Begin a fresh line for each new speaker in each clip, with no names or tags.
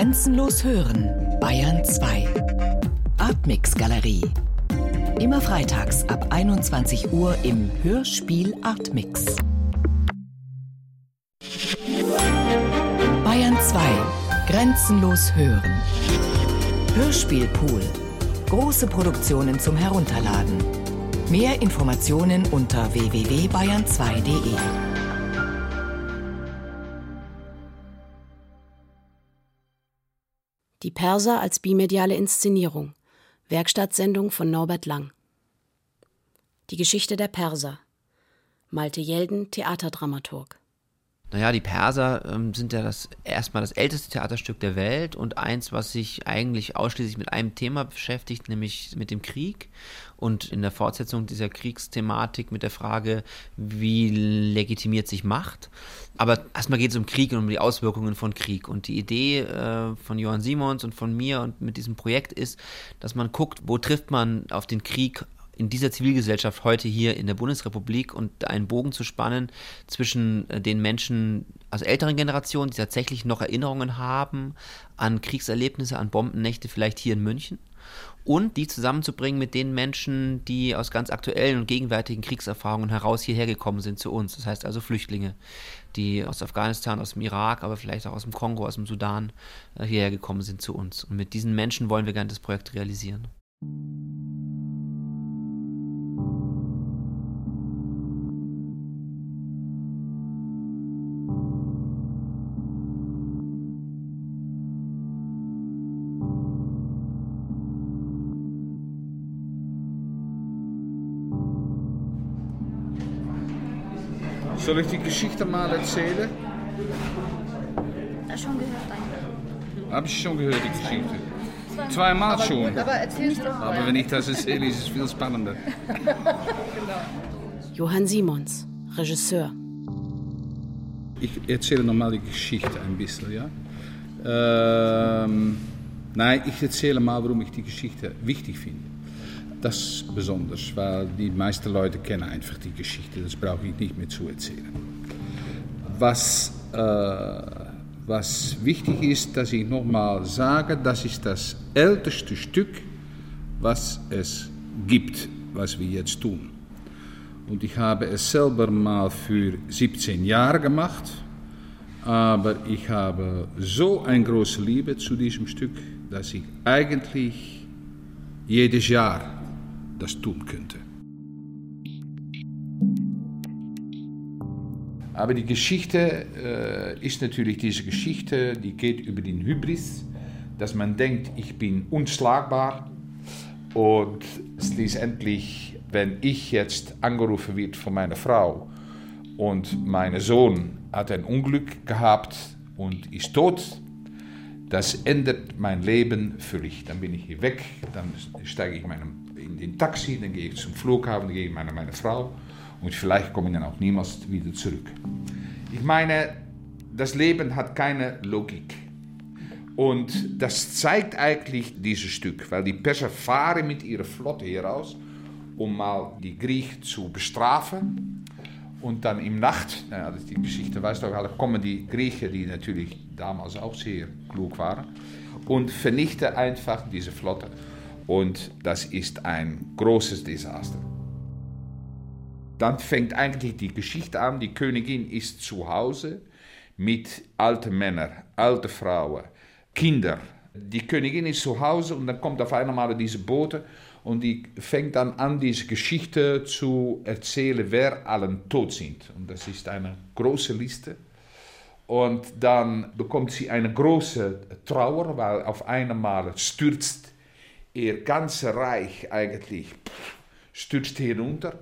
Grenzenlos hören, Bayern 2. Artmix Galerie. Immer freitags ab 21 Uhr im Hörspiel Artmix. Bayern 2. Grenzenlos hören. Hörspielpool. Große Produktionen zum Herunterladen. Mehr Informationen unter www.bayern2.de.
Die Perser als bimediale Inszenierung. Werkstattsendung von Norbert Lang. Die Geschichte der Perser. Malte Jelden, Theaterdramaturg.
Naja, die Perser ähm, sind ja das erstmal das älteste Theaterstück der Welt und eins, was sich eigentlich ausschließlich mit einem Thema beschäftigt, nämlich mit dem Krieg. Und in der Fortsetzung dieser Kriegsthematik mit der Frage, wie legitimiert sich Macht. Aber erstmal geht es um Krieg und um die Auswirkungen von Krieg. Und die Idee äh, von Johann Simons und von mir und mit diesem Projekt ist, dass man guckt, wo trifft man auf den Krieg in dieser Zivilgesellschaft heute hier in der Bundesrepublik und einen Bogen zu spannen zwischen äh, den Menschen aus älteren Generationen, die tatsächlich noch Erinnerungen haben an Kriegserlebnisse, an Bombennächte vielleicht hier in München und die zusammenzubringen mit den Menschen, die aus ganz aktuellen und gegenwärtigen Kriegserfahrungen heraus hierher gekommen sind zu uns. Das heißt also Flüchtlinge, die aus Afghanistan, aus dem Irak, aber vielleicht auch aus dem Kongo, aus dem Sudan äh, hierher gekommen sind zu uns. Und mit diesen Menschen wollen wir gerne das Projekt realisieren.
Soll ich die Geschichte mal erzählen?
Das schon gehört eigentlich.
Habe ich schon gehört, die Geschichte. Zweimal schon.
Aber erzähl doch mal.
Aber wenn ich das erzähle, ist es viel spannender.
Johann Simons, Regisseur.
Ich erzähle nochmal die Geschichte ein bisschen, ja? Ähm, nein, ich erzähle mal, warum ich die Geschichte wichtig finde. Das besonders, weil die meisten Leute kennen einfach die Geschichte. Das brauche ich nicht mehr zu erzählen. Was, äh, was wichtig ist, dass ich nochmal sage, das ist das älteste Stück, was es gibt, was wir jetzt tun. Und ich habe es selber mal für 17 Jahre gemacht, aber ich habe so eine große Liebe zu diesem Stück, dass ich eigentlich jedes Jahr das tun könnte. Aber die Geschichte äh, ist natürlich diese Geschichte, die geht über den Hybris, dass man denkt, ich bin unschlagbar und schließlich, wenn ich jetzt angerufen wird von meiner Frau und mein Sohn hat ein Unglück gehabt und ist tot, das ändert mein Leben völlig. Dann bin ich hier weg, dann steige ich meinem in den Taxi, dann gehe ich zum Flughafen, dann gehe ich meine, meine Frau und vielleicht komme ich dann auch niemals wieder zurück. Ich meine, das Leben hat keine Logik. Und das zeigt eigentlich dieses Stück, weil die Perser fahren mit ihrer Flotte heraus, um mal die Griechen zu bestrafen. Und dann im Nacht, ja, die Geschichte weißt du auch kommen die Griechen, die natürlich damals auch sehr klug waren, und vernichten einfach diese Flotte. Und das ist ein großes Desaster. Dann fängt eigentlich die Geschichte an. Die Königin ist zu Hause mit alten Männern, alten Frauen, Kindern. Die Königin ist zu Hause und dann kommt auf einmal diese Boote und die fängt dann an, diese Geschichte zu erzählen, wer allen tot sind. Und das ist eine große Liste. Und dann bekommt sie eine große Trauer, weil auf einmal stürzt ihr ganzes Reich eigentlich stürzt hinunter.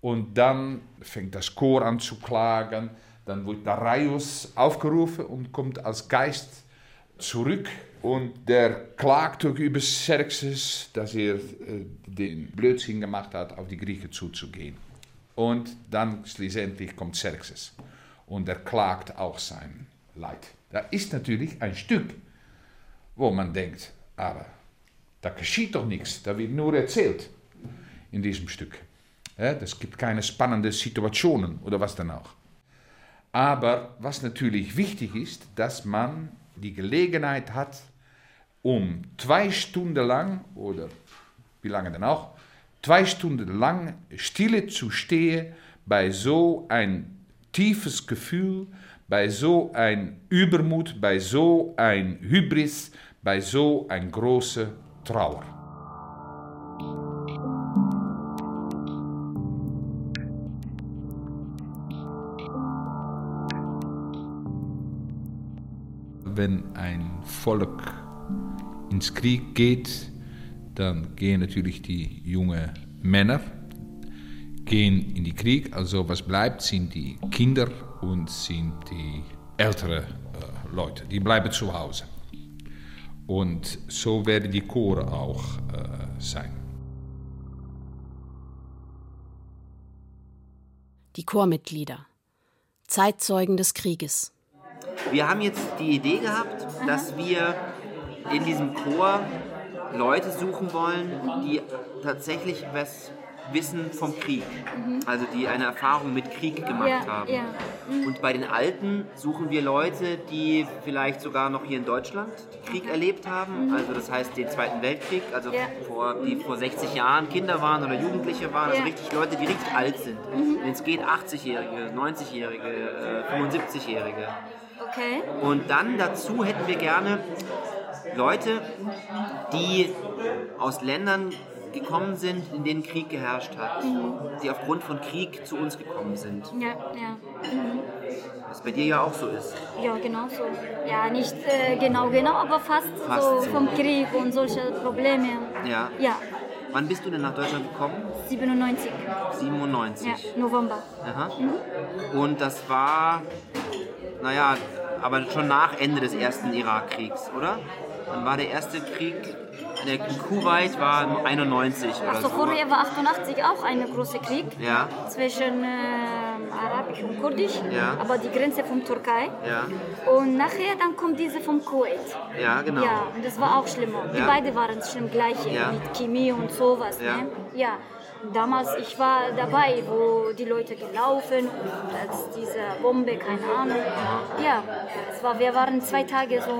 Und dann fängt das Chor an zu klagen. Dann wird Darius aufgerufen und kommt als Geist zurück. Und der klagt über Xerxes, dass er äh, den Blödsinn gemacht hat, auf die Griechen zuzugehen. Und dann schließlich kommt Xerxes. Und er klagt auch sein Leid. Da ist natürlich ein Stück, wo man denkt, aber da geschieht doch nichts, da wird nur erzählt in diesem Stück. Es gibt keine spannenden Situationen oder was dann auch. Aber was natürlich wichtig ist, dass man die Gelegenheit hat, um zwei Stunden lang, oder wie lange denn auch, zwei Stunden lang stille zu stehen bei so ein tiefes Gefühl, bei so ein Übermut, bei so ein Hybris, bei so ein großer Trauer. Wenn ein Volk ins Krieg geht, dann gehen natürlich die jungen Männer gehen in die Krieg. Also was bleibt, sind die Kinder und sind die älteren äh, Leute. Die bleiben zu Hause. Und so werden die Chore auch äh, sein.
Die Chormitglieder. Zeitzeugen des Krieges.
Wir haben jetzt die Idee gehabt, dass wir in diesem Chor Leute suchen wollen, die tatsächlich was wissen vom Krieg. Also die eine Erfahrung mit Krieg gemacht
Ja,
haben.
ja.
Und bei den Alten suchen wir Leute, die vielleicht sogar noch hier in Deutschland Krieg erlebt haben. Also das heißt den Zweiten Weltkrieg, also
Ja.
vor, die vor 60 Jahren Kinder waren oder Jugendliche waren. Also richtig Leute, die richtig alt sind. Wenn es geht 80-Jährige, 90-Jährige, äh, 75-Jährige.
Okay.
Und dann dazu hätten wir gerne Leute, die aus Ländern gekommen sind, in denen Krieg geherrscht hat, die aufgrund von Krieg zu uns gekommen sind.
Ja, ja.
Was bei dir ja auch so ist.
Ja, genau so. Ja, nicht äh, genau, genau, aber fast,
Fast
so
so.
vom Krieg und solche Probleme.
Ja.
Ja,
Wann bist du denn nach Deutschland gekommen?
97.
97.
Ja, November.
Aha. Und das war, naja, aber schon nach Ende des ersten Irakkriegs, oder? Dann war der erste Krieg, der Kuwait war 91 oder
Achso,
so.
vorher war 88 auch ein großer Krieg
Ja,
zwischen äh, Arabisch und Kurdisch,
Ja.
aber die Grenze von Türkei.
ja,
Und nachher dann kommt diese vom Kuwait.
ja, genau.
Ja, und das war auch schlimmer. Die
Ja.
beide waren schlimm gleich
Ja.
mit Chemie und sowas.
Ja.
Ne? Ja. Damals, ich war dabei, wo die Leute gelaufen und als diese Bombe, keine Ahnung. Ja, es war, wir waren zwei Tage so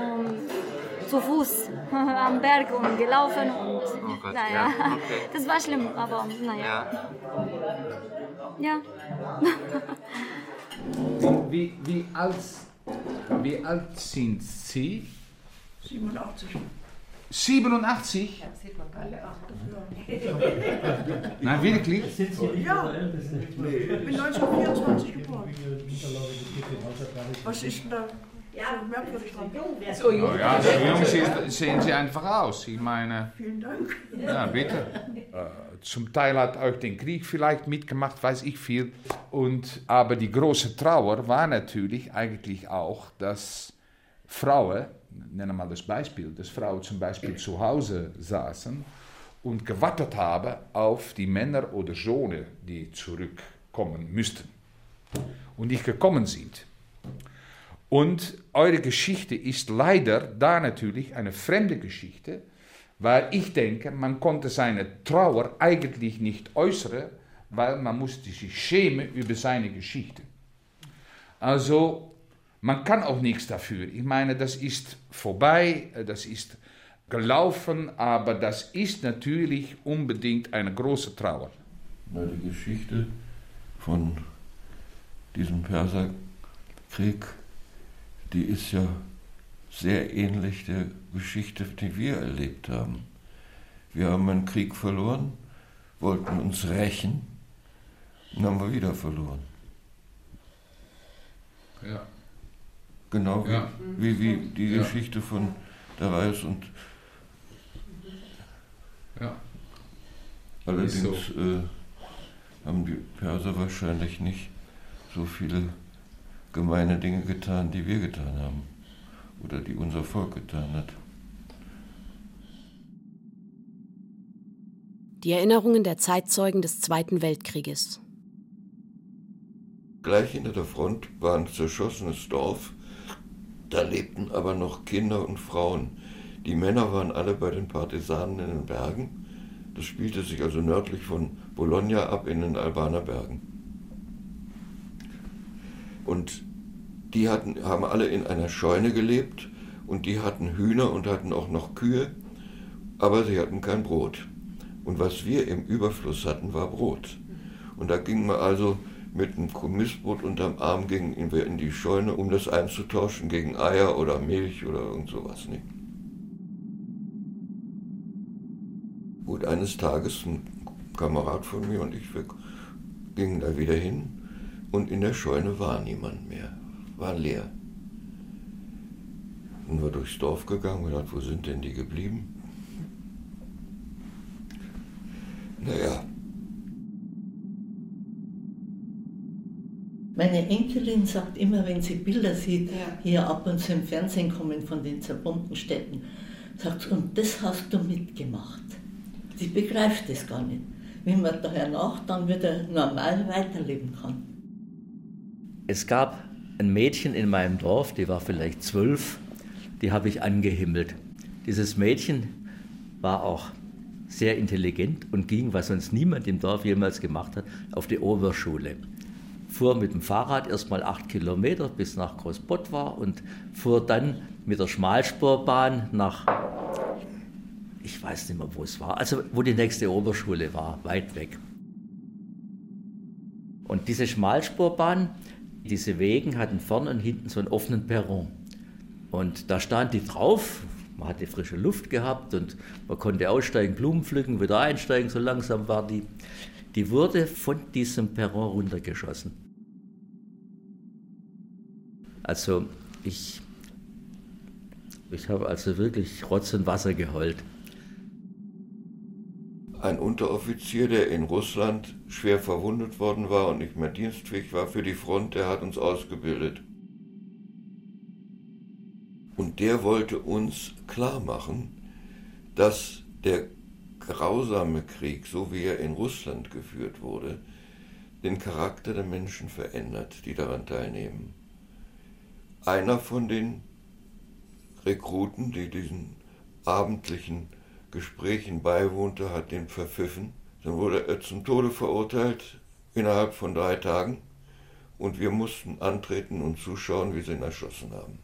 zu Fuß am Berg und gelaufen und
Oh Gott,
naja,
ja, okay.
das war schlimm, aber naja,
Ja.
ja.
Wie, wie, alt, wie alt sind Sie?
87.
87? Nein, wirklich?
Ja, ich bin 1924 geboren. Was ist denn da so merkwürdig dran?
Oh ja, so jung sehen Sie einfach aus. Ich meine,
Vielen Dank.
ja, bitte. Äh, zum Teil hat euch den Krieg vielleicht mitgemacht, weiß ich viel. Und, aber die große Trauer war natürlich eigentlich auch, dass Frauen, nennen wir mal das Beispiel, dass Frauen zum Beispiel zu Hause saßen und gewartet haben auf die Männer oder Söhne, die zurückkommen müssten. Und nicht gekommen sind. Und eure Geschichte ist leider da natürlich eine fremde Geschichte, weil ich denke, man konnte seine Trauer eigentlich nicht äußern, weil man musste sich schämen über seine Geschichte. Also man kann auch nichts dafür. Ich meine, das ist vorbei, das ist gelaufen, aber das ist natürlich unbedingt eine große Trauer.
Die Geschichte von diesem Perserkrieg, die ist ja sehr ähnlich der Geschichte, die wir erlebt haben. Wir haben einen Krieg verloren, wollten uns rächen und haben wir wieder verloren.
Ja.
Genau wie,
Ja.
wie, wie die
Ja.
Geschichte von der Reis und
Ja.
allerdings
Ist
äh, haben die Perser wahrscheinlich nicht so viele gemeine Dinge getan, die wir getan haben oder die unser Volk getan hat.
Die Erinnerungen der Zeitzeugen des Zweiten Weltkrieges.
Gleich hinter der Front war ein zerschossenes Dorf. Da lebten aber noch Kinder und Frauen. Die Männer waren alle bei den Partisanen in den Bergen. Das spielte sich also nördlich von Bologna ab in den Albaner Bergen. Und die hatten, haben alle in einer Scheune gelebt Und die hatten Hühner und hatten auch noch Kühe, aber sie hatten kein Brot. Und was wir im Überfluss hatten, war Brot. Und da gingen wir also mit einem Kommissbrot unterm Arm gingen wir in die Scheune, um das einzutauschen gegen Eier oder Milch oder irgend sowas. Nicht? Gut, eines Tages ein Kamerad von mir und ich, wir gingen da wieder hin und in der Scheune war niemand mehr, war leer. Sind wir durchs Dorf gegangen und gedacht, wo sind denn die geblieben? Naja.
Meine Enkelin sagt immer, wenn sie Bilder sieht, ja. hier ab und zu im Fernsehen kommen von den zerbombten Städten, sagt sie, und das hast du mitgemacht. Sie begreift das gar nicht. Wenn man daher nach dann wieder normal weiterleben kann.
Es gab ein Mädchen in meinem Dorf, die war vielleicht zwölf, die habe ich angehimmelt. Dieses Mädchen war auch sehr intelligent und ging, was sonst niemand im Dorf jemals gemacht hat, auf die Oberschule. Fuhr mit dem Fahrrad erstmal acht Kilometer bis nach Großbottwar und fuhr dann mit der Schmalspurbahn nach, ich weiß nicht mehr, wo es war, also wo die nächste Oberschule war, weit weg. Und diese Schmalspurbahn, diese Wegen hatten vorne und hinten so einen offenen Perron. Und da stand die drauf, man hatte frische Luft gehabt und man konnte aussteigen, Blumen pflücken, wieder einsteigen, so langsam war die. Die wurde von diesem Perron runtergeschossen. Also ich, ich habe also wirklich Rotz und Wasser geheult.
Ein Unteroffizier, der in Russland schwer verwundet worden war und nicht mehr dienstfähig war für die Front, der hat uns ausgebildet. Und der wollte uns klar machen, dass der grausame Krieg, so wie er in Russland geführt wurde, den Charakter der Menschen verändert, die daran teilnehmen. Einer von den Rekruten, die diesen abendlichen Gesprächen beiwohnte, hat den verpfiffen. Dann wurde er zum Tode verurteilt innerhalb von drei Tagen und wir mussten antreten und zuschauen, wie sie ihn erschossen haben.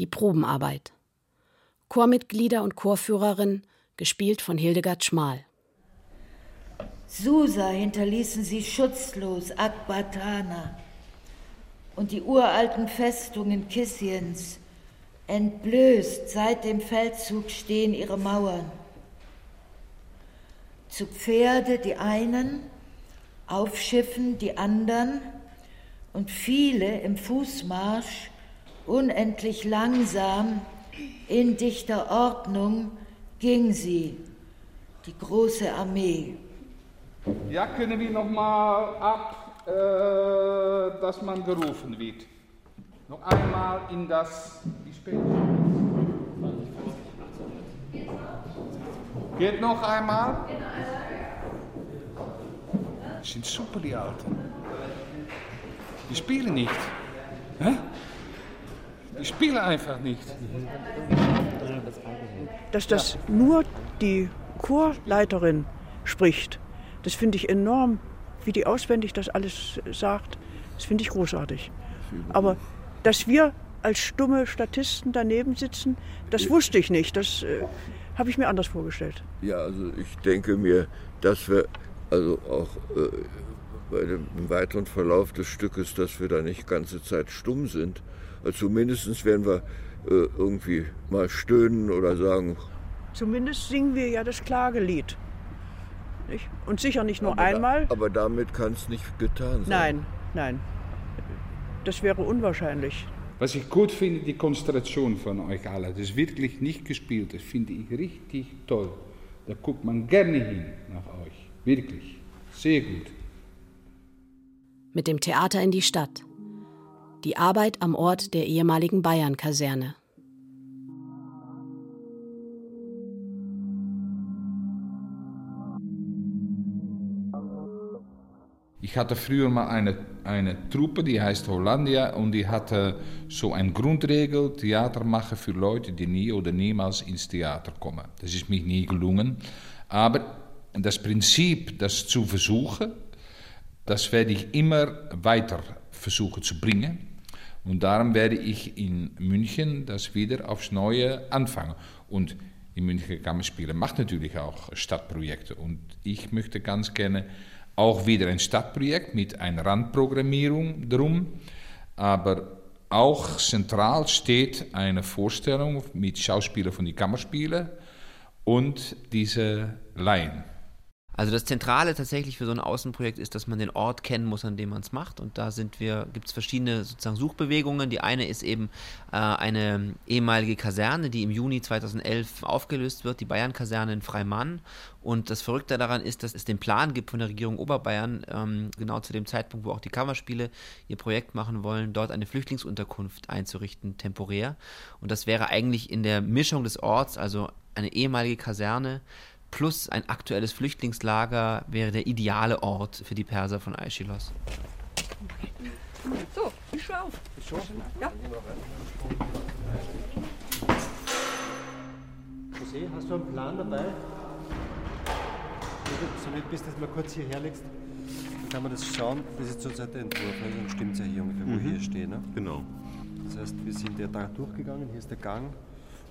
Die Probenarbeit. Chormitglieder und Chorführerin, gespielt von Hildegard Schmal.
Susa hinterließen sie schutzlos, Akbatana. Und die uralten Festungen Kissiens, entblößt seit dem Feldzug stehen ihre Mauern. Zu Pferde die einen, auf Schiffen die anderen und viele im Fußmarsch Unendlich langsam, in dichter Ordnung ging sie, die große Armee.
Ja, können wir noch mal ab, äh, dass man gerufen wird. Noch einmal in das. Spät? Geht noch einmal? Das sind super, die Alten. Die spielen nicht. Hä? Die spielen einfach nicht.
Dass das nur die Chorleiterin spricht, das finde ich enorm, wie die auswendig das alles sagt. Das finde ich großartig. Aber dass wir als stumme Statisten daneben sitzen, das wusste ich nicht. Das äh, habe ich mir anders vorgestellt.
Ja, also ich denke mir, dass wir also auch äh, bei dem weiteren Verlauf des Stückes, dass wir da nicht ganze Zeit stumm sind, also zumindest werden wir äh, irgendwie mal stöhnen oder sagen.
Zumindest singen wir ja das Klagelied. Nicht? Und sicher nicht nur
aber
einmal.
Da, aber damit kann es nicht getan sein.
Nein, nein. Das wäre unwahrscheinlich.
Was ich gut finde, die Konzentration von euch alle. Das ist wirklich nicht gespielt. Das finde ich richtig toll. Da guckt man gerne hin nach euch. Wirklich. Sehr gut.
Mit dem Theater in die Stadt die Arbeit am Ort der ehemaligen Bayern-Kaserne.
Ich hatte früher mal eine, eine Truppe, die heißt Hollandia, und die hatte so eine Grundregel, Theater machen für Leute, die nie oder niemals ins Theater kommen. Das ist mir nie gelungen. Aber das Prinzip, das zu versuchen, das werde ich immer weiter versuchen zu bringen. Und darum werde ich in München das wieder aufs Neue anfangen. Und die Münchner Kammerspiele macht natürlich auch Stadtprojekte. Und ich möchte ganz gerne auch wieder ein Stadtprojekt mit einer Randprogrammierung drum. Aber auch zentral steht eine Vorstellung mit Schauspielern von den Kammerspielen und diese Laien.
Also das Zentrale tatsächlich für so ein Außenprojekt ist, dass man den Ort kennen muss, an dem man es macht. Und da sind wir, gibt es verschiedene sozusagen Suchbewegungen. Die eine ist eben äh, eine ehemalige Kaserne, die im Juni 2011 aufgelöst wird, die Bayern-Kaserne in Freimann. Und das Verrückte daran ist, dass es den Plan gibt von der Regierung Oberbayern, ähm, genau zu dem Zeitpunkt, wo auch die Kammerspiele ihr Projekt machen wollen, dort eine Flüchtlingsunterkunft einzurichten, temporär. Und das wäre eigentlich in der Mischung des Orts, also eine ehemalige Kaserne, plus ein aktuelles Flüchtlingslager wäre der ideale Ort für die Perser von Aeschylos.
So, ich schau auf. Ich schau Ja.
José, hast du einen Plan dabei? Wenn du so nett bist, dass du mal kurz hierher legst, dann kann man das schauen. Das ist zurzeit der Entwurf, also dann stimmt es ja hier ungefähr, wo
Mhm.
wir hier stehen. Ne?
Genau.
Das heißt, wir sind ja da durchgegangen, hier ist der Gang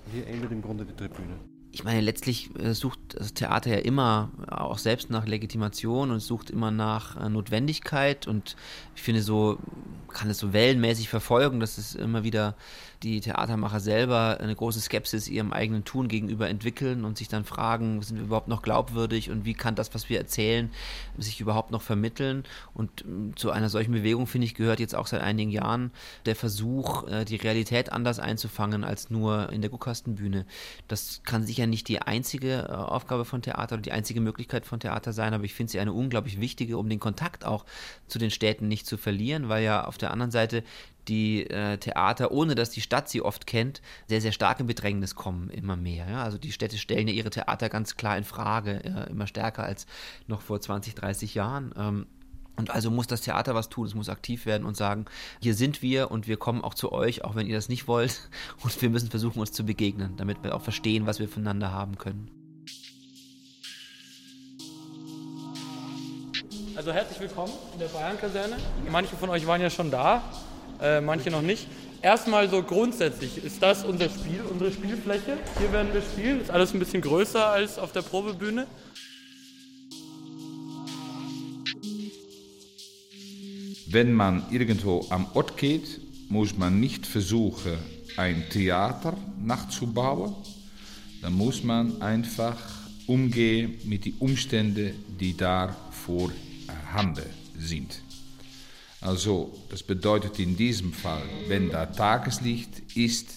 und hier endet im Grunde die Tribüne.
Ich meine, letztlich äh, sucht das Theater ja immer auch selbst nach Legitimation und sucht immer nach äh, Notwendigkeit und ich finde so, kann es so wellenmäßig verfolgen, dass es immer wieder die Theatermacher selber eine große Skepsis ihrem eigenen Tun gegenüber entwickeln und sich dann fragen, sind wir überhaupt noch glaubwürdig und wie kann das, was wir erzählen, sich überhaupt noch vermitteln und ähm, zu einer solchen Bewegung, finde ich, gehört jetzt auch seit einigen Jahren der Versuch, äh, die Realität anders einzufangen als nur in der Guckkastenbühne. Das kann sicher nicht die einzige äh, Aufgabe von Theater oder die einzige Möglichkeit von Theater sein, aber ich finde sie eine unglaublich wichtige, um den Kontakt auch zu den Städten nicht zu verlieren, weil ja auf der anderen Seite die äh, Theater, ohne dass die Stadt sie oft kennt, sehr, sehr stark in Bedrängnis kommen, immer mehr. Ja? Also die Städte stellen ja ihre Theater ganz klar in Frage, äh, immer stärker als noch vor 20, 30 Jahren. Ähm, und also muss das Theater was tun, es muss aktiv werden und sagen, hier sind wir und wir kommen auch zu euch, auch wenn ihr das nicht wollt. Und wir müssen versuchen, uns zu begegnen, damit wir auch verstehen, was wir voneinander haben können.
Also herzlich willkommen in der Bayern-Kaserne. Manche von euch waren ja schon da, äh, manche noch nicht. Erstmal so grundsätzlich, ist das unser Spiel, unsere Spielfläche? Hier werden wir spielen, ist alles ein bisschen größer als auf der Probebühne.
Wenn man irgendwo am Ort geht, muss man nicht versuchen, ein Theater nachzubauen. Dann muss man einfach umgehen mit den Umständen, die da vorhanden sind. Also, das bedeutet in diesem Fall, wenn da Tageslicht ist,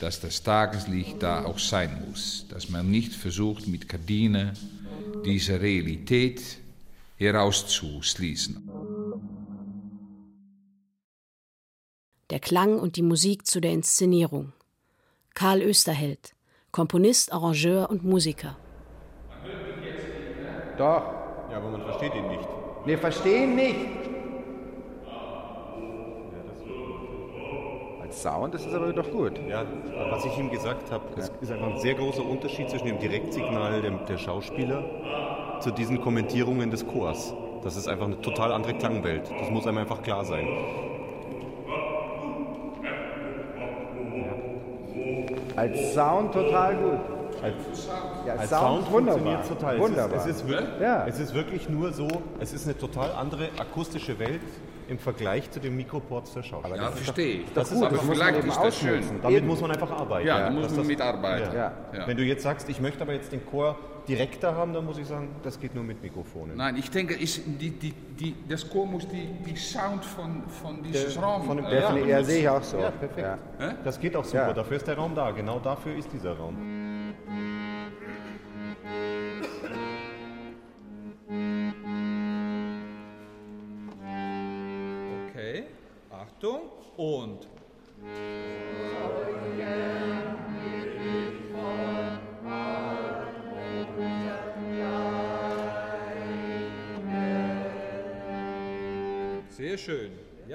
dass das Tageslicht da auch sein muss. Dass man nicht versucht, mit Gardinen diese Realität herauszuschließen.
Der Klang und die Musik zu der Inszenierung. Karl Österheld, Komponist, Arrangeur und Musiker.
Doch.
Ja, aber man versteht ihn nicht.
Wir verstehen nicht. Als Sound ist es aber doch gut.
Ja, was ich ihm gesagt habe, es ist einfach ein sehr großer Unterschied zwischen dem Direktsignal der, der Schauspieler zu diesen Kommentierungen des Chors. Das ist einfach eine total andere Klangwelt. Das muss einem einfach klar sein.
Als Sound total gut.
Als,
Ja,
als
Sound
Sound, funktioniert total.
Wunderbar.
Es ist, es, ist wirklich,
Ja.
es ist wirklich nur so, es ist eine total andere akustische Welt im Vergleich zu den Mikroports der Schauspieler.
Ja, verstehe ich.
Das,
Das
ist
man
vielleicht
eben
ist das schön. Damit
Eben.
muss man einfach arbeiten.
Ja, da muss man mitarbeiten.
Ja.
Ja.
Wenn du jetzt sagst, ich möchte aber jetzt den Chor direkter haben, dann muss ich sagen, das geht nur mit Mikrofonen.
Nein, ich denke, ist die, die, die, das Chor muss die, die Sound von, von diesem
Der-
Raum
von dem-
äh,
ja,
benutzen.
Ja, sehe ich auch so.
Ja, perfekt.
Ja.
Das geht auch super.
Ja.
Dafür ist der Raum da. Genau dafür ist dieser Raum.
Okay, Achtung und.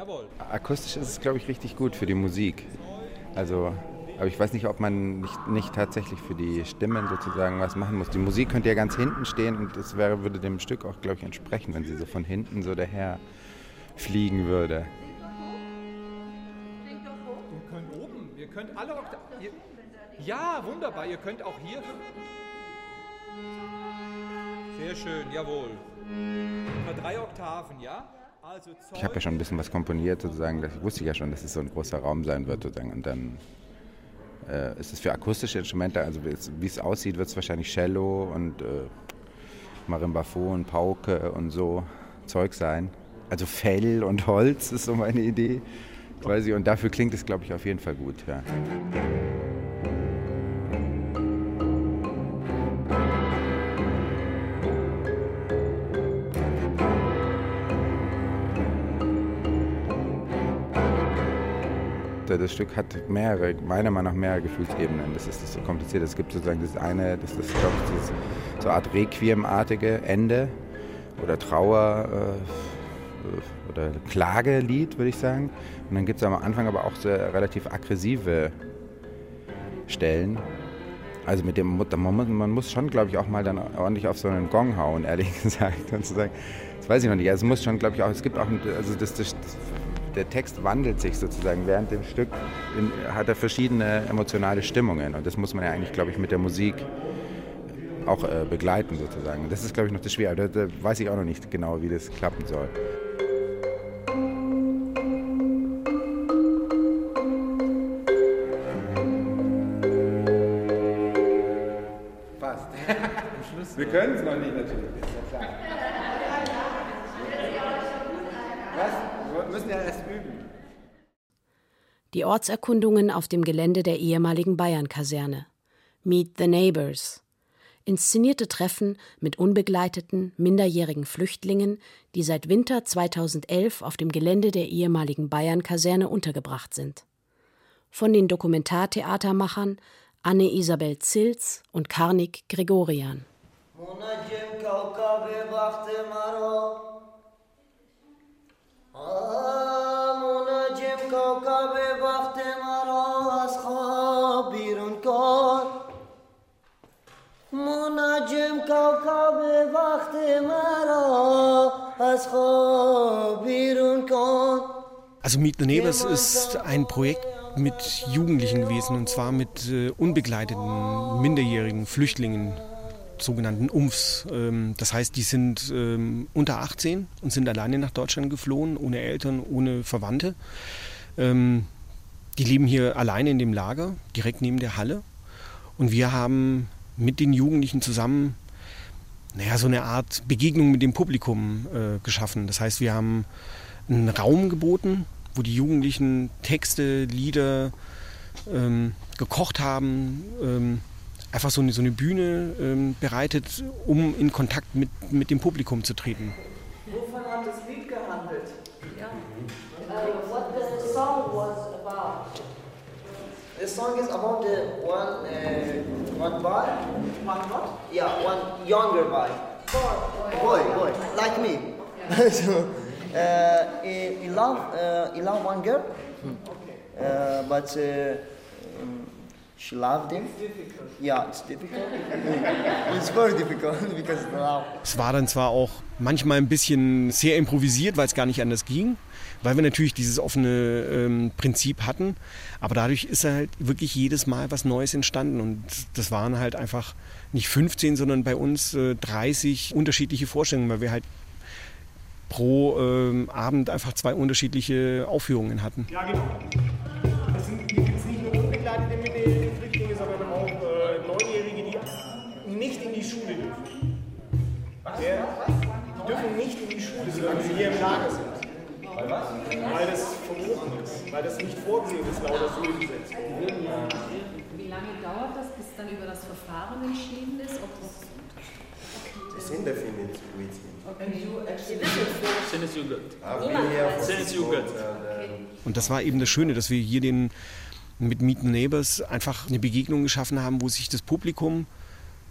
Jawohl.
Akustisch ist es, glaube ich, richtig gut für die Musik. Also, aber ich weiß nicht, ob man nicht, nicht tatsächlich für die Stimmen sozusagen was machen muss. Die Musik könnte ja ganz hinten stehen und das wäre, würde dem Stück auch, glaube ich, entsprechen, wenn sie so von hinten so daher fliegen würde.
könnt alle Oktaven. Ja, wunderbar. Ihr könnt auch hier. Sehr schön, jawohl. Über drei Oktaven, ja?
Ich habe ja schon ein bisschen was komponiert, sozusagen. Das wusste ich ja schon, dass es so ein großer Raum sein wird, sozusagen. Und dann äh, ist es für akustische Instrumente, also wie es aussieht, wird es wahrscheinlich Cello und äh, Marimbaphon, Pauke und so Zeug sein. Also Fell und Holz ist so meine Idee. Quasi. Und dafür klingt es, glaube ich, auf jeden Fall gut. Ja. Das Stück hat mehrere, meiner Meinung nach mehrere Gefühlsebenen. Das ist das so kompliziert. Es gibt sozusagen das eine, das ist, glaube ich, dieses so eine Art Requiem-artige Ende oder Trauer äh, oder Klagelied, würde ich sagen. Und dann gibt es am Anfang aber auch so relativ aggressive Stellen. Also mit dem Mutter, man muss schon, glaube ich, auch mal dann ordentlich auf so einen Gong hauen, ehrlich gesagt. Und das weiß ich noch nicht. Also es muss schon, glaube ich, auch, es gibt auch, also das, das, der Text wandelt sich sozusagen. Während dem Stück in, hat er verschiedene emotionale Stimmungen. Und das muss man ja eigentlich, glaube ich, mit der Musik auch äh, begleiten sozusagen. Das ist, glaube ich, noch das Schwere. Da, da weiß ich auch noch nicht genau, wie das klappen soll.
Fast. Wir können es noch nicht natürlich, ja erst üben.
Die Ortserkundungen auf dem Gelände der ehemaligen Bayern-Kaserne. Meet the Neighbors. Inszenierte Treffen mit unbegleiteten, minderjährigen Flüchtlingen, die seit Winter 2011 auf dem Gelände der ehemaligen Bayern-Kaserne untergebracht sind. Von den Dokumentartheatermachern Anne-Isabel Zilz und Karnik Gregorian.
منجم کوکب وقت مرا از خواب بیرون کن
Also Meet the Neighbors ist ein Projekt mit Jugendlichen gewesen und zwar mit äh, unbegleiteten minderjährigen Flüchtlingen, sogenannten UMFs. Ähm, das heißt, die sind ähm, unter 18 und sind alleine nach Deutschland geflohen, ohne Eltern, ohne Verwandte. Ähm, die leben hier alleine in dem Lager, direkt neben der Halle. Und wir haben mit den Jugendlichen zusammen naja, so eine Art Begegnung mit dem Publikum äh, geschaffen. Das heißt, wir haben einen Raum geboten, wo die Jugendlichen Texte, Lieder ähm, gekocht haben, ähm, einfach so eine, so eine Bühne ähm, bereitet, um in Kontakt mit, mit dem Publikum zu treten.
Wovon hat das Lied gehandelt? Ja. Uh, what the song was about? The song is about the one, uh, one boy. One what? Yeah, one younger boy. Boy, boy, boy, like me. so, uh, he, he love, uh, he love one girl, uh, but uh, um, she loved him. Yeah, it's difficult. it's very difficult because love.
Es war dann zwar auch manchmal ein bisschen sehr improvisiert, weil es gar nicht anders ging, weil wir natürlich dieses offene ähm, Prinzip hatten. Aber dadurch ist halt wirklich jedes Mal was Neues entstanden. Und das waren halt einfach nicht 15, sondern bei uns äh, 30 unterschiedliche Vorstellungen, weil wir halt pro ähm, Abend einfach zwei unterschiedliche Aufführungen hatten.
Ja, genau. Nicht nur unbegleitete minderjährige Flüchtlinge, sondern auch äh, Neunjährige, die nicht in die Schule dürfen. Der, die dürfen nicht in die Schule, solange sie hier im Lager sind. Weil was? Weil das verboten ist. Weil das nicht vorgesehen ist, laut Asylgesetz.
Wie lange dauert das, bis dann über das Verfahren entschieden ist? Ob das
sind definiert mit
Sinnes
Jugend.
Sinnes
Jugend.
Und das war eben das Schöne, dass wir hier den, mit Meet Neighbors einfach eine Begegnung geschaffen haben, wo sich das Publikum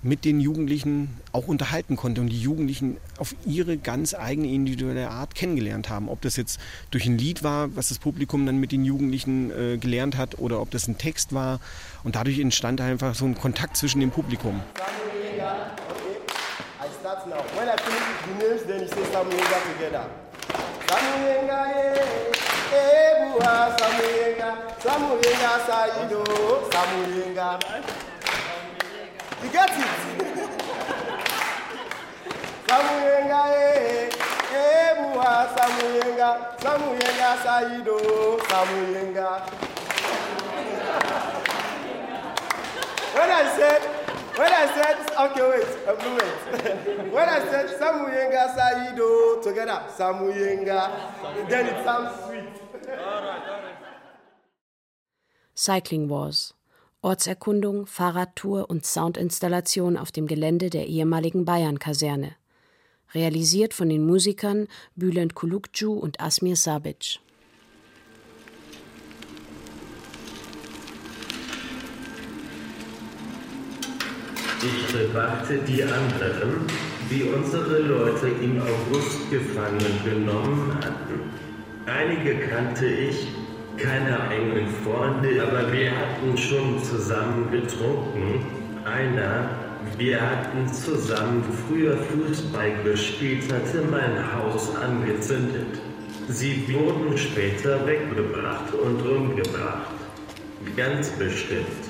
mit den Jugendlichen auch unterhalten konnte und die Jugendlichen auf ihre ganz eigene individuelle Art kennengelernt haben. Ob das jetzt durch ein Lied war, was das Publikum dann mit den Jugendlichen äh, gelernt hat, oder ob das ein Text war. Und dadurch entstand einfach so ein Kontakt zwischen dem Publikum.
I start now. When I finish the names, then you say Samuyenga together. Samuyenga, yeah.
Ebuwa Samuyenga, Samuyenga Saido, Samuyenga. You get it? Samuyenga, eh, Ebuwa Samuyenga, Samuyenga Saido, Samuyenga. When I said, when I said, okay, wait, a moment. when I said Samuyenga Saido together, Samuyenga, then it sounds sweet.
Cycling Wars. Ortserkundung, Fahrradtour und Soundinstallation auf dem Gelände der ehemaligen Bayern-Kaserne. Realisiert von den Musikern Bülent Kulukcu und Asmir Sabic.
Ich bewachte die anderen, die unsere Leute im August gefangen genommen hatten. Einige kannte ich, keine engen Freunde, aber wir hatten schon zusammen getrunken. Einer, wir hatten zusammen früher Fußball gespielt, hatte mein Haus angezündet. Sie wurden später weggebracht und umgebracht. Ganz bestimmt.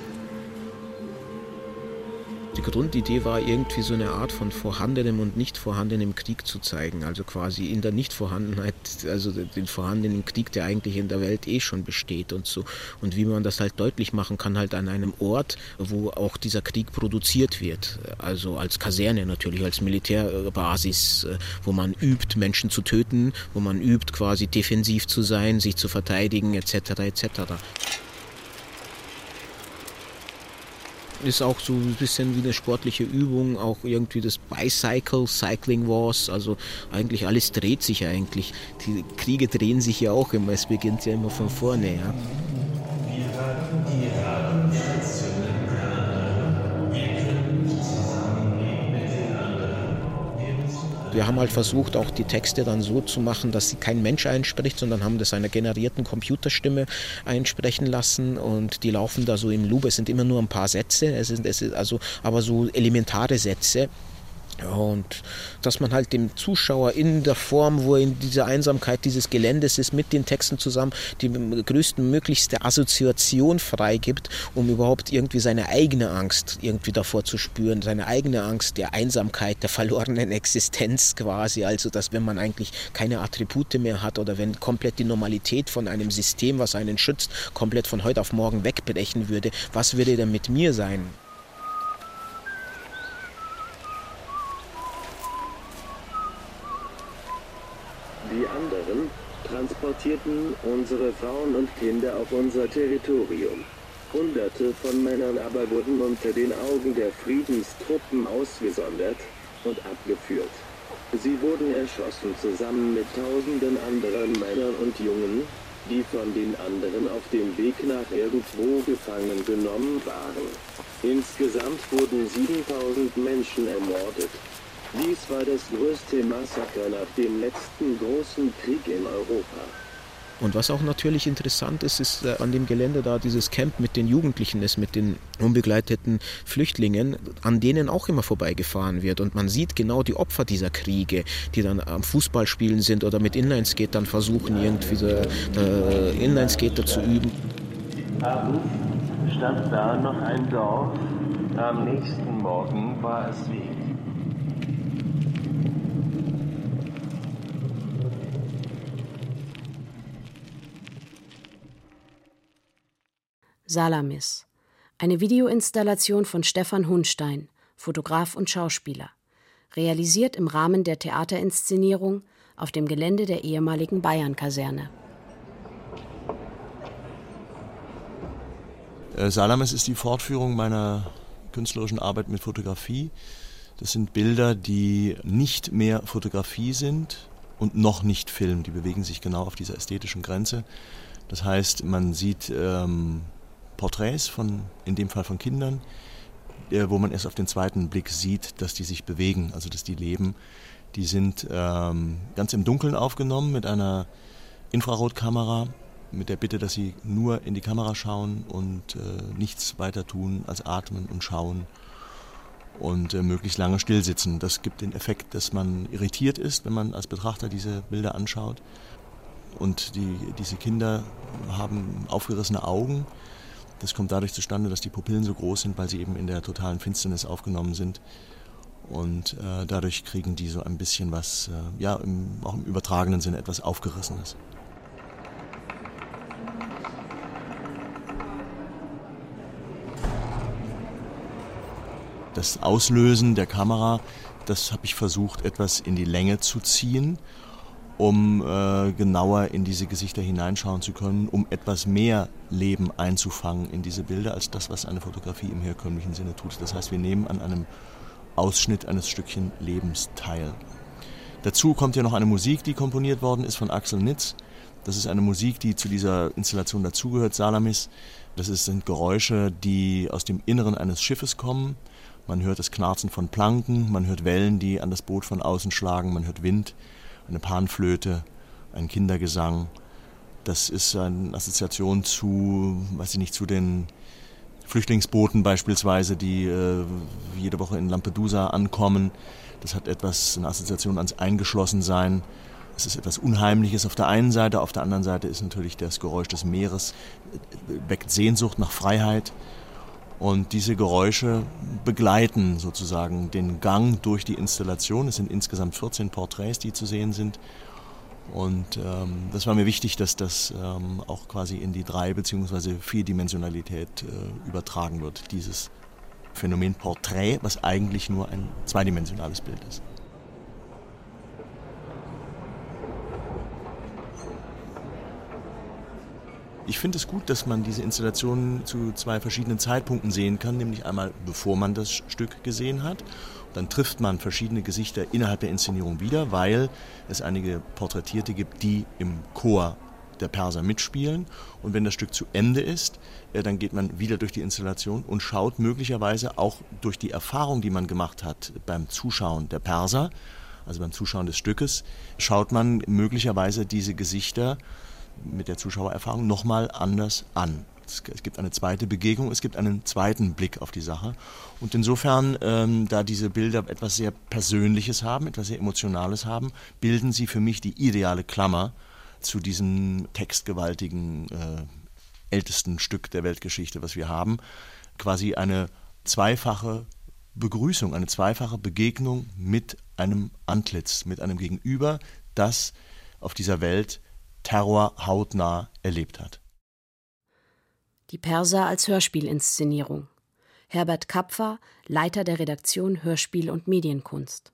Die Grundidee war irgendwie so eine Art von vorhandenem und nicht vorhandenem Krieg zu zeigen. Also quasi in der Nichtvorhandenheit, also den vorhandenen Krieg, der eigentlich in der Welt eh schon besteht und so. Und wie man das halt deutlich machen kann, halt an einem Ort, wo auch dieser Krieg produziert wird. Also als Kaserne natürlich, als Militärbasis, wo man übt, Menschen zu töten, wo man übt, quasi defensiv zu sein, sich zu verteidigen, etc. etc. ist auch so ein bisschen wie eine sportliche Übung, auch irgendwie das Bicycle, Cycling Wars, also eigentlich alles dreht sich eigentlich. Die Kriege drehen sich ja auch immer, es beginnt ja immer von vorne. Ja. Wir haben halt versucht, auch die Texte dann so zu machen, dass sie kein Mensch einspricht, sondern haben das einer generierten Computerstimme einsprechen lassen und die laufen da so im Loop. Es sind immer nur ein paar Sätze, es ist, es ist also aber so elementare Sätze. Und dass man halt dem Zuschauer in der Form, wo er in dieser Einsamkeit dieses Geländes ist, mit den Texten zusammen die größtmöglichste Assoziation freigibt, um überhaupt irgendwie seine eigene Angst irgendwie davor zu spüren, seine eigene Angst der Einsamkeit, der verlorenen Existenz quasi. Also, dass wenn man eigentlich keine Attribute mehr hat oder wenn komplett die Normalität von einem System, was einen schützt, komplett von heute auf morgen wegbrechen würde, was würde denn mit mir sein?
Die anderen transportierten unsere Frauen und Kinder auf unser Territorium. Hunderte von Männern aber wurden unter den Augen der Friedenstruppen ausgesondert und abgeführt. Sie wurden erschossen zusammen mit tausenden anderen Männern und Jungen, die von den anderen auf dem Weg nach irgendwo gefangen genommen waren. Insgesamt wurden 7000 Menschen ermordet. Dies war das größte Massaker nach dem letzten großen Krieg in Europa.
Und was auch natürlich interessant ist, ist äh, an dem Gelände da dieses Camp mit den Jugendlichen ist, mit den unbegleiteten Flüchtlingen, an denen auch immer vorbeigefahren wird. Und man sieht genau die Opfer dieser Kriege, die dann am Fußballspielen sind oder mit Inlineskater versuchen, irgendwie so, äh, Inlineskater zu üben.
Abends stand da noch ein Dorf. Am nächsten Morgen war es weg.
Salamis. Eine Videoinstallation von Stefan Hunstein, Fotograf und Schauspieler. Realisiert im Rahmen der Theaterinszenierung auf dem Gelände der ehemaligen Bayern-Kaserne.
Salamis ist die Fortführung meiner künstlerischen Arbeit mit Fotografie. Das sind Bilder, die nicht mehr Fotografie sind und noch nicht Film. Die bewegen sich genau auf dieser ästhetischen Grenze. Das heißt, man sieht ähm, Porträts von, in dem Fall von Kindern, äh, wo man erst auf den zweiten Blick sieht, dass die sich bewegen, also dass die leben. Die sind ähm, ganz im Dunkeln aufgenommen mit einer Infrarotkamera, mit der Bitte, dass sie nur in die Kamera schauen und äh, nichts weiter tun als atmen und schauen und äh, möglichst lange stillsitzen. Das gibt den Effekt, dass man irritiert ist, wenn man als Betrachter diese Bilder anschaut. und die, diese Kinder haben aufgerissene Augen. Das kommt dadurch zustande, dass die Pupillen so groß sind, weil sie eben in der totalen Finsternis aufgenommen sind. Und äh, dadurch kriegen die so ein bisschen was, äh, ja, im, auch im übertragenen Sinne etwas Aufgerissenes. Das Auslösen der Kamera, das habe ich versucht, etwas in die Länge zu ziehen, um äh, genauer in diese Gesichter hineinschauen zu können, um etwas mehr Leben einzufangen in diese Bilder, als das, was eine Fotografie im herkömmlichen Sinne tut. Das heißt, wir nehmen an einem Ausschnitt eines Stückchen Lebens teil. Dazu kommt ja noch eine Musik, die komponiert worden ist von Axel Nitz. Das ist eine Musik, die zu dieser Installation dazugehört, Salamis. Das sind Geräusche, die aus dem Inneren eines Schiffes kommen. Man hört das Knarzen von Planken, man hört Wellen, die an das Boot von außen schlagen, man hört Wind, eine Panflöte, ein Kindergesang. Das ist eine Assoziation zu, weiß ich nicht, zu den Flüchtlingsbooten beispielsweise, die äh, jede Woche in Lampedusa ankommen. Das hat etwas, eine Assoziation ans Eingeschlossensein. Es ist etwas Unheimliches auf der einen Seite, auf der anderen Seite ist natürlich das Geräusch des Meeres, äh, weckt Sehnsucht nach Freiheit. Und diese Geräusche begleiten sozusagen den Gang durch die Installation. Es sind insgesamt 14 Porträts, die zu sehen sind. Und ähm, das war mir wichtig, dass das ähm, auch quasi in die drei- bzw. vierdimensionalität äh, übertragen wird. Dieses Phänomen Porträt, was eigentlich nur ein zweidimensionales Bild ist. Ich finde es gut, dass man diese Installation zu zwei verschiedenen Zeitpunkten sehen kann, nämlich einmal bevor man das Stück gesehen hat. Dann trifft man verschiedene Gesichter innerhalb der Inszenierung wieder, weil es einige Porträtierte gibt, die im Chor der Perser mitspielen. Und wenn das Stück zu Ende ist, äh, dann geht man wieder durch die Installation und schaut möglicherweise auch durch die Erfahrung, die man gemacht hat beim Zuschauen der Perser, also beim Zuschauen des Stückes, schaut man möglicherweise diese Gesichter mit der Zuschauererfahrung nochmal anders an. Es gibt eine zweite Begegnung, es gibt einen zweiten Blick auf die Sache. Und insofern, ähm, da diese Bilder etwas sehr Persönliches haben, etwas sehr Emotionales haben, bilden sie für mich die ideale Klammer zu diesem textgewaltigen, äh, ältesten Stück der Weltgeschichte, was wir haben. Quasi eine zweifache Begrüßung, eine zweifache Begegnung mit einem Antlitz, mit einem Gegenüber, das auf dieser Welt Terror hautnah erlebt hat.
Die Perser als Hörspielinszenierung. Herbert Kapfer, Leiter der Redaktion Hörspiel und Medienkunst.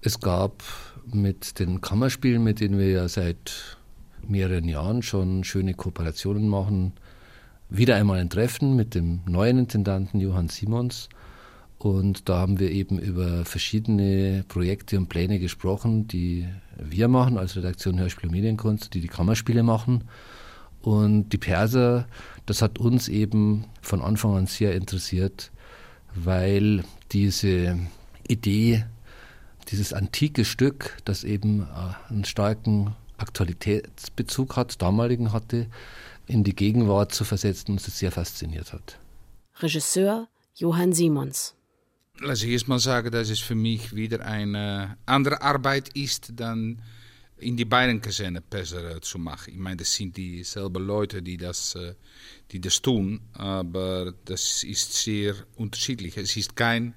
Es gab mit den Kammerspielen, mit denen wir ja seit mehreren Jahren schon schöne Kooperationen machen, wieder einmal ein Treffen mit dem neuen Intendanten Johann Simons und da haben wir eben über verschiedene Projekte und Pläne gesprochen, die wir machen als Redaktion Hörspiel und Medienkunst, die die Kammerspiele machen. Und die Perser, das hat uns eben von Anfang an sehr interessiert, weil diese Idee, dieses antike Stück, das eben äh, einen starken Aktualitätsbezug hat, damaligen hatte, in die Gegenwart zu versetzen, uns sehr fasziniert hat.
Regisseur Johann Simons
lass ich erst mal sagen, dass es für mich wieder eine andere Arbeit ist, dann in die Bayernkaserne besser zu machen. Ich meine, das sind dieselben Leute, die das, äh, die das tun, aber das ist sehr unterschiedlich. Es ist kein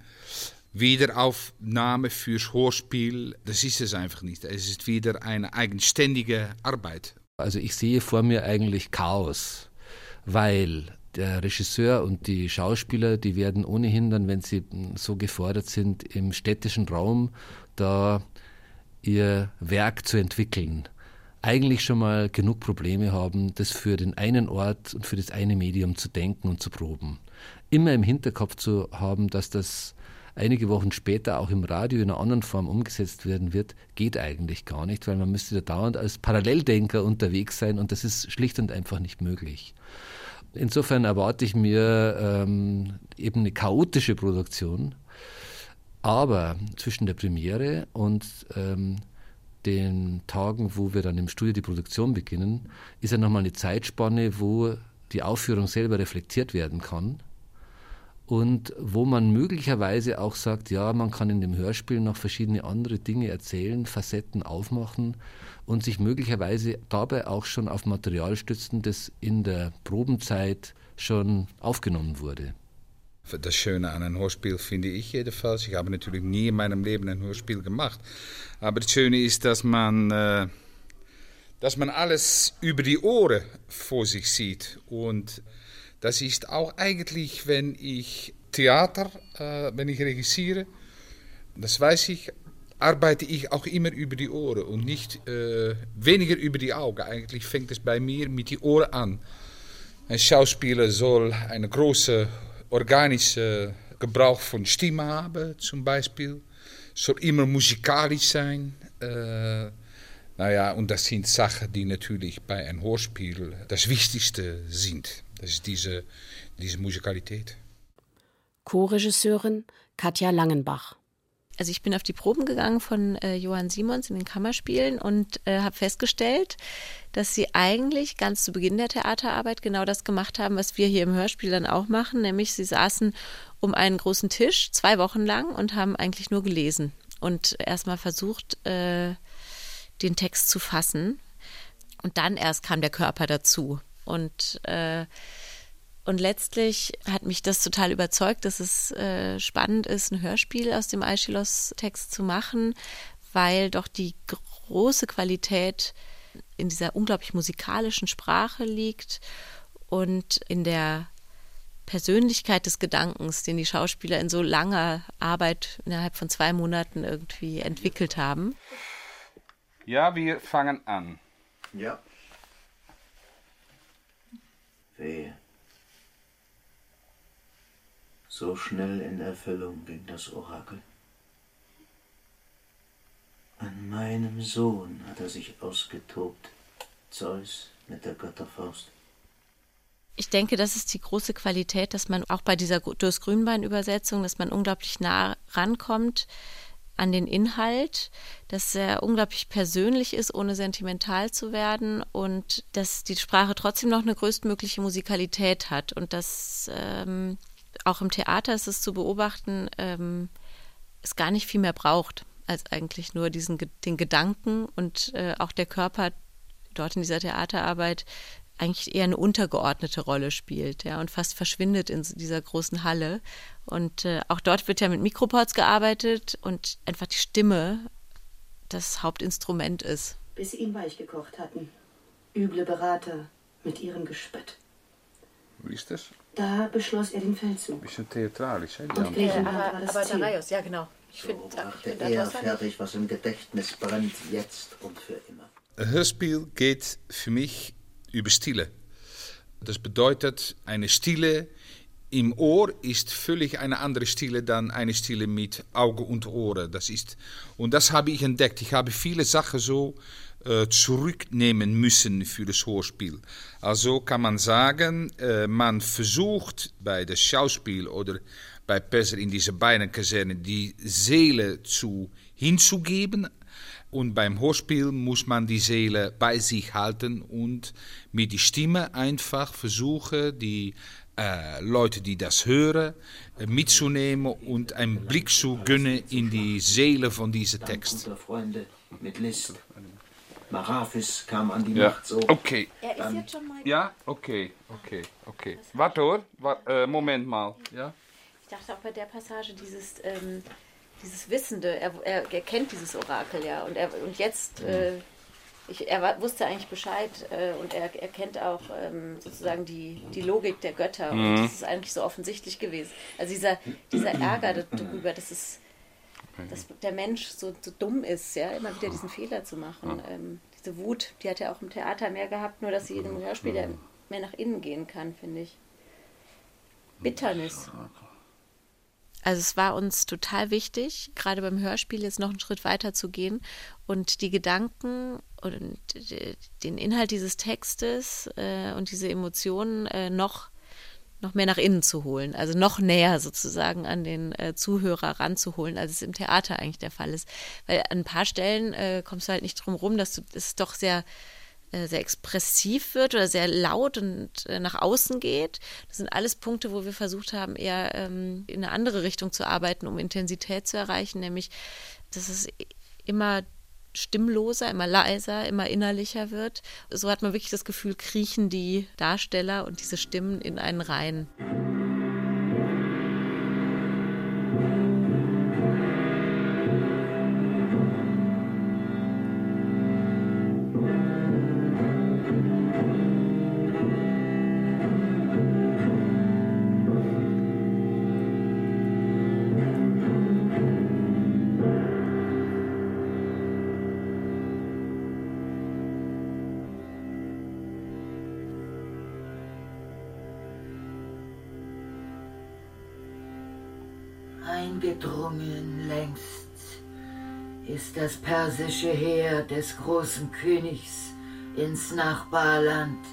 Wiederaufnahme fürs Hörspiel, das ist es einfach nicht. Es ist wieder eine eigenständige Arbeit.
Also ich sehe vor mir eigentlich Chaos, weil der Regisseur und die Schauspieler, die werden ohnehin dann, wenn sie so gefordert sind, im städtischen Raum da ihr Werk zu entwickeln, eigentlich schon mal genug Probleme haben, das für den einen Ort und für das eine Medium zu denken und zu proben. Immer im Hinterkopf zu haben, dass das einige Wochen später auch im Radio in einer anderen Form umgesetzt werden wird, geht eigentlich gar nicht, weil man müsste da dauernd als Paralleldenker unterwegs sein und das ist schlicht und einfach nicht möglich. Insofern erwarte ich mir ähm, eben eine chaotische Produktion, aber zwischen der Premiere und ähm, den Tagen, wo wir dann im Studio die Produktion beginnen, ist ja nochmal eine Zeitspanne, wo die Aufführung selber reflektiert werden kann und wo man möglicherweise auch sagt, ja, man kann in dem Hörspiel noch verschiedene andere Dinge erzählen, Facetten aufmachen und sich möglicherweise dabei auch schon auf Material stützen, das in der Probenzeit schon aufgenommen wurde.
Das Schöne an einem Hörspiel finde ich jedenfalls. Ich habe natürlich nie in meinem Leben ein Hörspiel gemacht. Aber das Schöne ist, dass man, äh, dass man alles über die Ohren vor sich sieht. Und das ist auch eigentlich, wenn ich Theater, äh, wenn ich regissiere, das weiß ich, arbeite ich auch immer über die Ohren und nicht äh, weniger über die Augen. Eigentlich fängt es bei mir mit die Ohren an. Ein Schauspieler soll einen großen organischen Gebrauch von Stimme haben, zum Beispiel. Soll immer musikalisch sein. Äh, naja, und das sind Sachen, die natürlich bei einem Hörspiel das Wichtigste sind. Das ist diese, diese Musikalität.
Co-Regisseurin Katja Langenbach.
Also ich bin auf die Proben gegangen von äh, Johann Simons in den Kammerspielen und äh, habe festgestellt, dass sie eigentlich ganz zu Beginn der Theaterarbeit genau das gemacht haben, was wir hier im Hörspiel dann auch machen, nämlich sie saßen um einen großen Tisch zwei Wochen lang und haben eigentlich nur gelesen und erstmal versucht, äh, den Text zu fassen. Und dann erst kam der Körper dazu. Und, äh, und letztlich hat mich das total überzeugt, dass es äh, spannend ist, ein Hörspiel aus dem Aeschylus-Text zu machen, weil doch die große Qualität in dieser unglaublich musikalischen Sprache liegt und in der Persönlichkeit des Gedankens, den die Schauspieler in so langer Arbeit innerhalb von zwei Monaten irgendwie entwickelt haben.
Ja, wir fangen an.
Ja. Wehe. So schnell in Erfüllung ging das Orakel. An meinem Sohn hat er sich ausgetobt, Zeus mit der Götterfaust.
Ich denke, das ist die große Qualität, dass man auch bei dieser Durst Grünbein-Übersetzung, dass man unglaublich nah rankommt an den Inhalt, dass er unglaublich persönlich ist, ohne sentimental zu werden und dass die Sprache trotzdem noch eine größtmögliche Musikalität hat. Und dass ähm, auch im Theater ist es zu beobachten, ähm, es gar nicht viel mehr braucht als eigentlich nur diesen den Gedanken und äh, auch der Körper dort in dieser Theaterarbeit eigentlich eher eine untergeordnete Rolle spielt, ja, und fast verschwindet in dieser großen Halle. Und äh, auch dort wird ja mit Mikroports gearbeitet und einfach die Stimme das Hauptinstrument ist.
Bis sie ihn weich gekocht hatten. Üble Berater mit ihrem Gespött.
Wie ist das?
Da beschloss er den Feldzug.
Bisschen theatralisch, hè?
Und Griechenland
aber,
war das
aber
Ziel.
Darius, ja genau. Ich
So
finde, find,
er fertig, was im Gedächtnis brennt, jetzt und für immer.
Ein Hörspiel geht für mich über Stille. Das bedeutet, eine Stille im Ohr ist völlig eine andere Stille dan eine Stille mit Augen und Ohren. Das ist, und das habe ich entdeckt. Ich habe viele Sachen so äh, zurücknehmen müssen für das Hörspiel. Also kann man sagen, äh, man versucht bei das Schauspiel oder bei Pesser in dieser beiden Kasernen die Seele zu hinzugeben, und beim Hörspiel muss man die Seele bei sich halten und mit der Stimme einfach versuchen, die äh, Leute, die das hören, äh, mitzunehmen und einen Blick zu gönnen in die Seele von diesem Text.
Unter Freunde mit List. Maraphis kam an die
Ja,
Macht so.
okay.
Er ist
Dann-
jetzt schon mal.
Ja, okay, okay, okay. Warte hoor, äh, Moment mal. Ja?
Ich dachte auch bei der Passage dieses, ähm, dieses Wissende, er, er, er kennt dieses Orakel ja und, er, und jetzt, äh, ich, er wusste eigentlich Bescheid äh, und er, er kennt auch ähm, sozusagen die, die Logik der Götter und
Mhm.
das ist eigentlich so offensichtlich gewesen. Also dieser, dieser Ärger darüber, dass, es, dass der Mensch so, so dumm ist, ja, immer wieder diesen Fehler zu machen. Ähm, diese Wut, die hat er auch im Theater mehr gehabt, nur dass sie im Hörspiel ja mehr nach innen gehen kann, finde ich. Bitternis. Also es war uns total wichtig, gerade beim Hörspiel jetzt noch einen Schritt weiter zu gehen und die Gedanken und den Inhalt dieses Textes äh, und diese Emotionen äh, noch, noch mehr nach innen zu holen, also noch näher sozusagen an den äh, Zuhörer ranzuholen, als es im Theater eigentlich der Fall ist. Weil an ein paar Stellen äh, kommst du halt nicht drum rum, dass du das ist doch sehr sehr expressiv wird oder sehr laut und äh, nach außen geht. Das sind alles Punkte, wo wir versucht haben, eher ähm, in eine andere Richtung zu arbeiten, um Intensität zu erreichen, nämlich dass es immer stimmloser, immer leiser, immer innerlicher wird. So hat man wirklich das Gefühl, kriechen die Darsteller und diese Stimmen in einen rein.
Eingedrungen längst ist das persische Heer des großen Königs ins Nachbarland.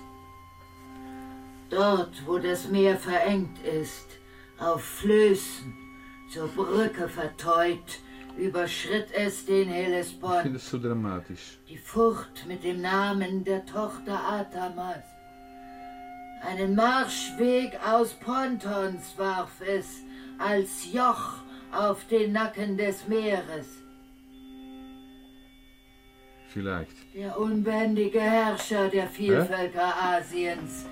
Dort, wo das Meer verengt ist, auf Flößen zur Brücke verteut, überschritt es den Hellespont.
Ich finde es so dramatisch.
Die Furcht mit dem Namen der Tochter Atamas. Einen Marschweg aus Pontons warf es als Joch auf den Nacken des Meeres.
Vielleicht.
Der unbändige Herrscher der Vielvölker Asiens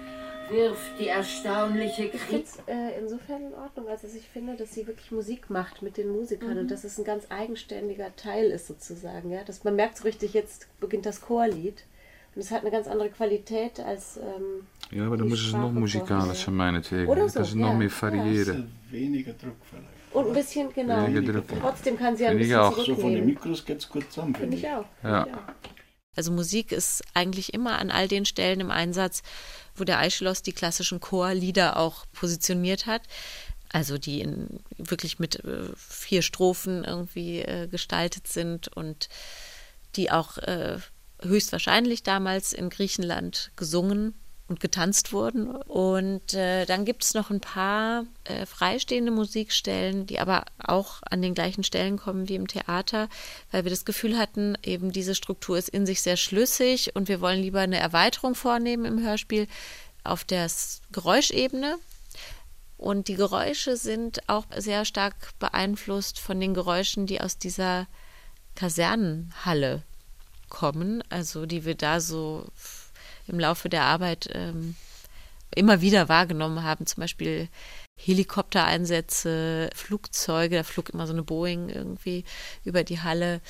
wirft die erstaunliche
Ich finde es äh, insofern in Ordnung, als ich finde, dass sie wirklich Musik macht mit den Musikern
Mhm.
und dass es ein ganz eigenständiger Teil ist sozusagen. Ja? Dass man merkt so richtig, jetzt beginnt das Chorlied und es hat eine ganz andere Qualität als ähm,
Ja, aber dann muss es noch musikalischer meinetwegen.
Oder
Das
so,
ist noch
ja.
mehr
Ja.
variieren.
Weniger Druck vielleicht.
Und ein bisschen genau. Trotzdem kann sie ja ein
Finde ich
bisschen
auch.
So von den. Mikros geht es gut zusammen.
Finde ich auch.
Ja.
Also Musik ist eigentlich immer an all den Stellen im Einsatz, wo der Aeschylus die klassischen Chorlieder auch positioniert hat. Also die in, wirklich mit äh, vier Strophen irgendwie äh, gestaltet sind und die auch äh, höchstwahrscheinlich damals in Griechenland gesungen und getanzt wurden. Und äh, dann gibt es noch ein paar äh, freistehende Musikstellen, die aber auch an den gleichen Stellen kommen wie im Theater, weil wir das Gefühl hatten, eben diese Struktur ist in sich sehr schlüssig und wir wollen lieber eine Erweiterung vornehmen im Hörspiel auf der Geräuschebene. Und die Geräusche sind auch sehr stark beeinflusst von den Geräuschen, die aus dieser Kasernenhalle kommen, also die wir da so im Laufe der Arbeit ähm, immer wieder wahrgenommen haben, zum Beispiel Helikoptereinsätze, Flugzeuge, da flog immer so eine Boeing irgendwie über die Halle,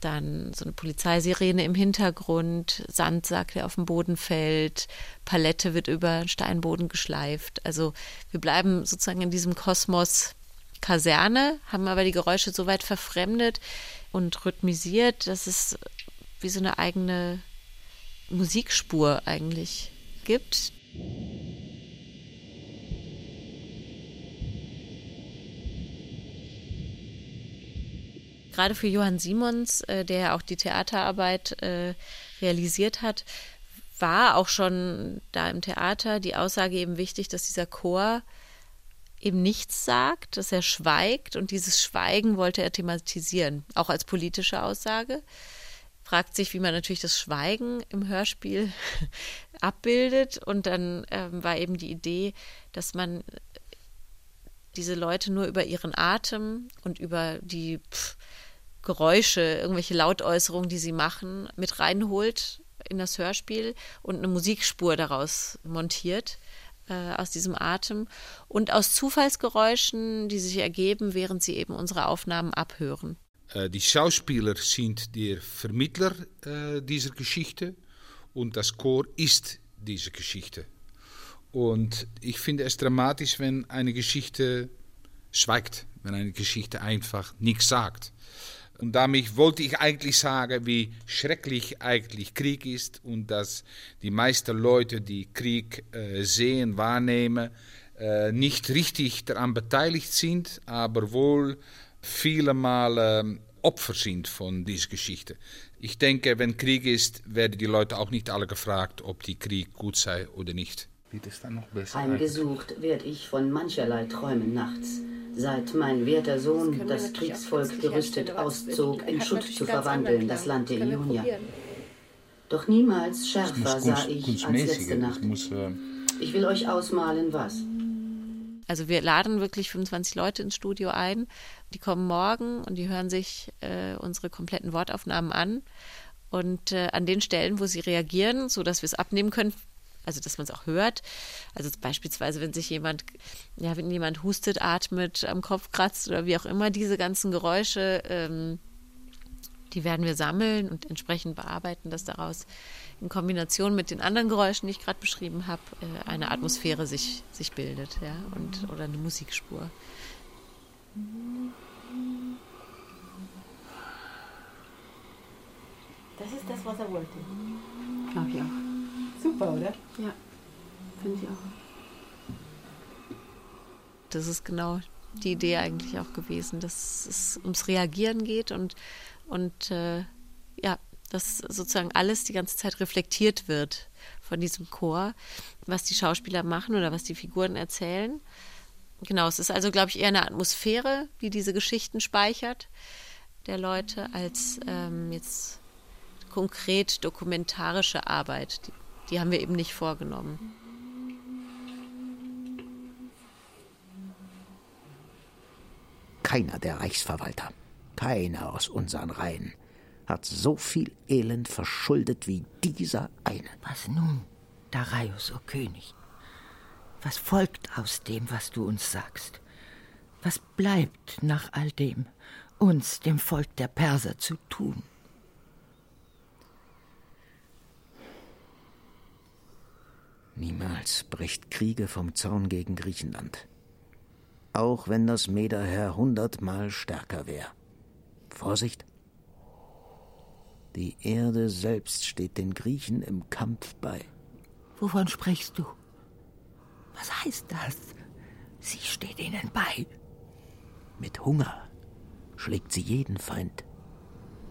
dann so eine Polizeisirene im Hintergrund, Sandsack, der auf dem Boden fällt, Palette wird über den Steinboden geschleift. Also wir bleiben sozusagen in diesem Kosmos Kaserne, haben aber die Geräusche so weit verfremdet und rhythmisiert, dass es wie so eine eigene Musikspur eigentlich gibt. Gerade für Johann Simons, äh, der ja auch die Theaterarbeit äh, realisiert hat, war auch schon da im Theater die Aussage eben wichtig, dass dieser Chor eben nichts sagt, dass er schweigt und dieses Schweigen wollte er thematisieren, auch als politische Aussage. Fragt sich, wie man natürlich das Schweigen im Hörspiel abbildet und dann ähm, war eben die Idee, dass man diese Leute nur über ihren Atem und über die pff, Geräusche, irgendwelche Lautäußerungen, die sie machen, mit reinholt in das Hörspiel und eine Musikspur daraus montiert äh, aus diesem Atem und aus Zufallsgeräuschen, die sich ergeben, während sie eben unsere Aufnahmen abhören.
Äh, die Schauspieler sind der Vermittler äh, dieser Geschichte und das Chor ist diese Geschichte. Und ich finde es dramatisch, wenn eine Geschichte schweigt, wenn eine Geschichte einfach nichts sagt. Und damit wollte ich eigentlich sagen, wie schrecklich eigentlich Krieg ist und dass die meisten Leute, die Krieg äh, sehen, wahrnehmen, äh, nicht richtig daran beteiligt sind, aber wohl viele Mal Opfer sind von dieser Geschichte. Ich denke, wenn Krieg ist, werden die Leute auch nicht alle gefragt, ob die Krieg gut sei oder nicht. Wird es dann noch besser?
Heimgesucht werde ich von mancherlei Träumen nachts. Seit mein werter Sohn das
auch
Kriegsvolk gerüstet auszog, in Schutt zu verwandeln, das. Land der Ionia. Doch niemals schärfer sah ich als letzte
das
Nacht.
muss, äh,
Ich will euch ausmalen, was.
Also wir laden wirklich 25 Leute ins Studio ein. Die kommen morgen und die hören sich äh, unsere kompletten Wortaufnahmen an. Und äh, an den Stellen, wo sie reagieren, so dass wir es abnehmen können, also dass man es auch hört. Also beispielsweise, wenn sich jemand, ja, wenn jemand hustet, atmet, am Kopf kratzt oder wie auch immer, diese ganzen Geräusche, ähm, die werden wir sammeln und entsprechend bearbeiten, dass daraus in Kombination mit den anderen Geräuschen, die ich gerade beschrieben habe, äh, eine Atmosphäre sich, sich bildet, ja, und oder eine Musikspur.
Das ist das, was er wollte.
Glaube ich auch.
Super, oder?
Ja, finde ich auch.
Das ist genau die Idee eigentlich auch gewesen, dass es ums Reagieren geht und, und äh, ja, dass sozusagen alles die ganze Zeit reflektiert wird von diesem Chor, was die Schauspieler machen oder was die Figuren erzählen. Genau, es ist also, glaube ich, eher eine Atmosphäre, die diese Geschichten speichert der Leute, als ähm, jetzt konkret dokumentarische Arbeit. Die, die haben wir eben nicht vorgenommen.
Keiner der Reichsverwalter, keiner aus unseren Reihen hat so viel Elend verschuldet wie dieser eine.
Was nun, Darius, o König? Was folgt aus dem, was du uns sagst? Was bleibt nach all dem, uns, dem Volk der Perser, zu tun?
Niemals bricht Kriege vom Zaun gegen Griechenland. Auch wenn das Mederheer hundertmal stärker wäre. Vorsicht! Die Erde selbst steht den Griechen im Kampf bei.
Wovon sprichst du? Was heißt das? Sie steht ihnen bei.
Mit Hunger schlägt sie jeden Feind,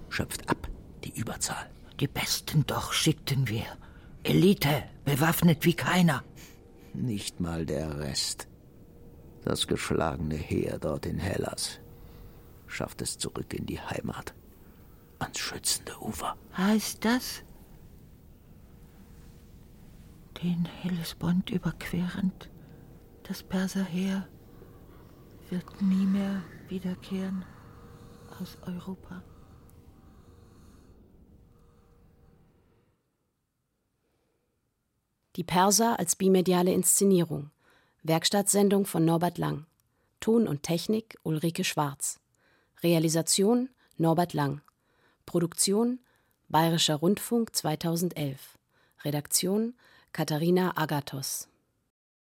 schöpft ab die Überzahl.
Die Besten doch schickten wir. Elite, bewaffnet wie keiner.
Nicht mal der Rest. Das geschlagene Heer dort in Hellas schafft es zurück in die Heimat, ans schützende Ufer.
Heißt das? Den Hellespont überquerend, das Perserheer wird nie mehr wiederkehren aus Europa.
Die Perser als bimediale Inszenierung. Werkstattsendung von Norbert Lang. Ton und Technik Ulrike Schwarz. Realisation Norbert Lang. Produktion Bayerischer Rundfunk 2011. Redaktion Katharina Agathos.